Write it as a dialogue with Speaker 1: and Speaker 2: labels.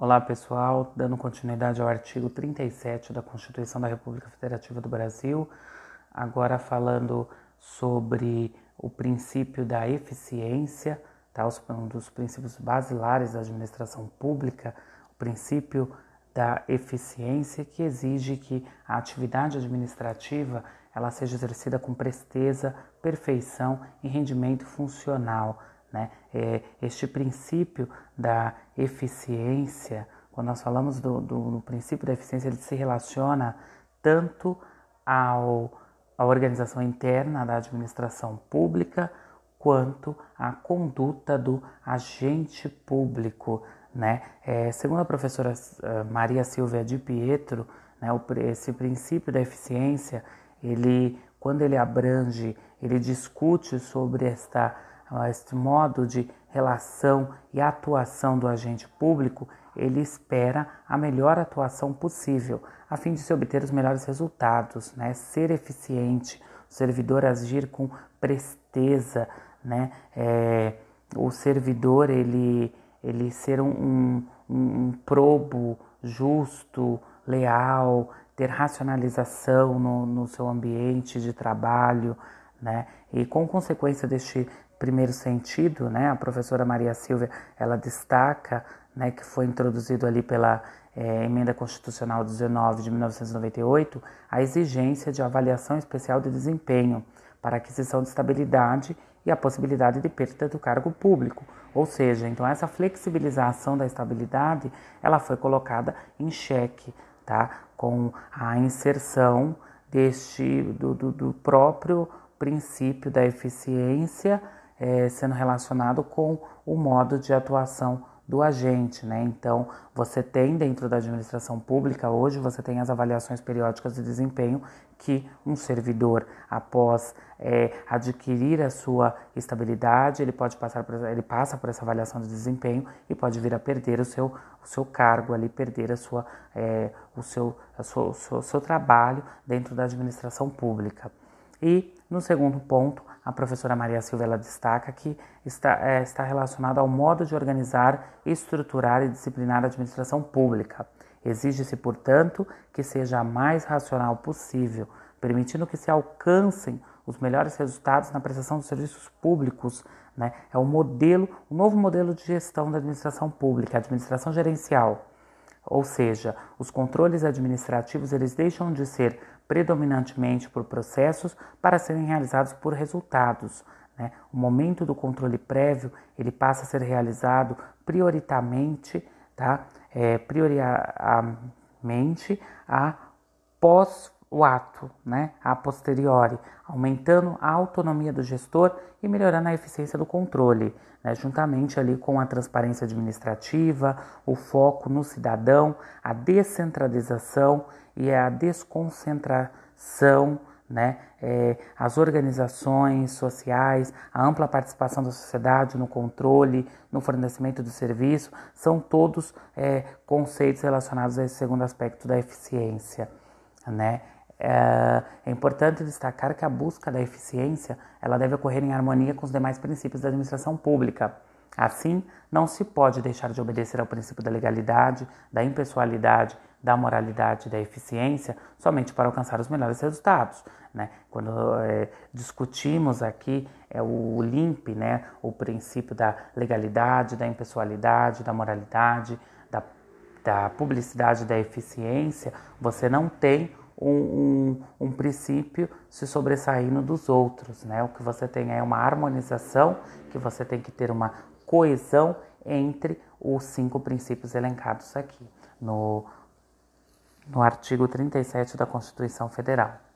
Speaker 1: Olá pessoal, dando continuidade ao artigo 37 da Constituição da República Federativa do Brasil, agora falando sobre o princípio da eficiência, tá? um dos princípios basilares da administração pública, o princípio da eficiência que exige que a atividade administrativa ela seja exercida com presteza, perfeição e rendimento funcional né? É, este princípio da eficiência, quando nós falamos do, do, do princípio da eficiência, ele se relaciona tanto ao, à organização interna da administração pública quanto à conduta do agente público. Né? É, segundo a professora eh, Maria Silvia de Pietro, né, esse princípio da eficiência, ele, quando ele abrange, ele discute sobre esta este modo de relação e atuação do agente público, ele espera a melhor atuação possível, a fim de se obter os melhores resultados, né? ser eficiente, o servidor agir com presteza, né? É, o servidor ele, ele ser um, um, um probo justo, leal, ter racionalização no, no seu ambiente de trabalho, né? E com consequência deste primeiro sentido, né, a professora Maria Silvia, ela destaca, né, que foi introduzido ali pela é, Emenda Constitucional 19 de 1998, a exigência de avaliação especial de desempenho para aquisição de estabilidade e a possibilidade de perda do cargo público. Ou seja, então essa flexibilização da estabilidade, ela foi colocada em xeque, tá? Com a inserção deste do, do, do próprio princípio da eficiência é, sendo relacionado com o modo de atuação do agente, né? Então, você tem dentro da administração pública hoje, você tem as avaliações periódicas de desempenho que um servidor, após é, adquirir a sua estabilidade, ele pode passar por, ele passa por essa avaliação de desempenho e pode vir a perder o seu, o seu cargo ali, perder a sua, é, o, seu, a sua, o seu, o seu trabalho dentro da administração pública. E no segundo ponto, a professora Maria Silva destaca que está, é, está relacionado ao modo de organizar, estruturar e disciplinar a administração pública. Exige-se, portanto, que seja a mais racional possível, permitindo que se alcancem os melhores resultados na prestação dos serviços públicos. Né? É um modelo, um novo modelo de gestão da administração pública, a administração gerencial. Ou seja, os controles administrativos eles deixam de ser predominantemente por processos para serem realizados por resultados. Né? O momento do controle prévio ele passa a ser realizado prioritariamente, tá? É, após o ato, né? a posteriori, aumentando a autonomia do gestor e melhorando a eficiência do controle, né? juntamente ali com a transparência administrativa, o foco no cidadão, a descentralização e a desconcentração, né? É, as organizações sociais, a ampla participação da sociedade no controle, no fornecimento do serviço, são todos é, conceitos relacionados a esse segundo aspecto da eficiência. Né? É, é, importante destacar que a busca da eficiência ela deve ocorrer em harmonia com os demais princípios da administração pública. Assim, não se pode deixar de obedecer ao princípio da legalidade, da impessoalidade, da moralidade e da eficiência somente para alcançar os melhores resultados. Né? Quando é, discutimos aqui é o LIMP, né? o princípio da legalidade, da impessoalidade, da moralidade, da, da publicidade da eficiência, você não tem um, um, um, princípio se sobressaindo dos outros. Né? O que você tem é uma harmonização, que você tem que ter uma coesão entre os cinco princípios elencados aqui no, no artigo 37 da Constituição Federal.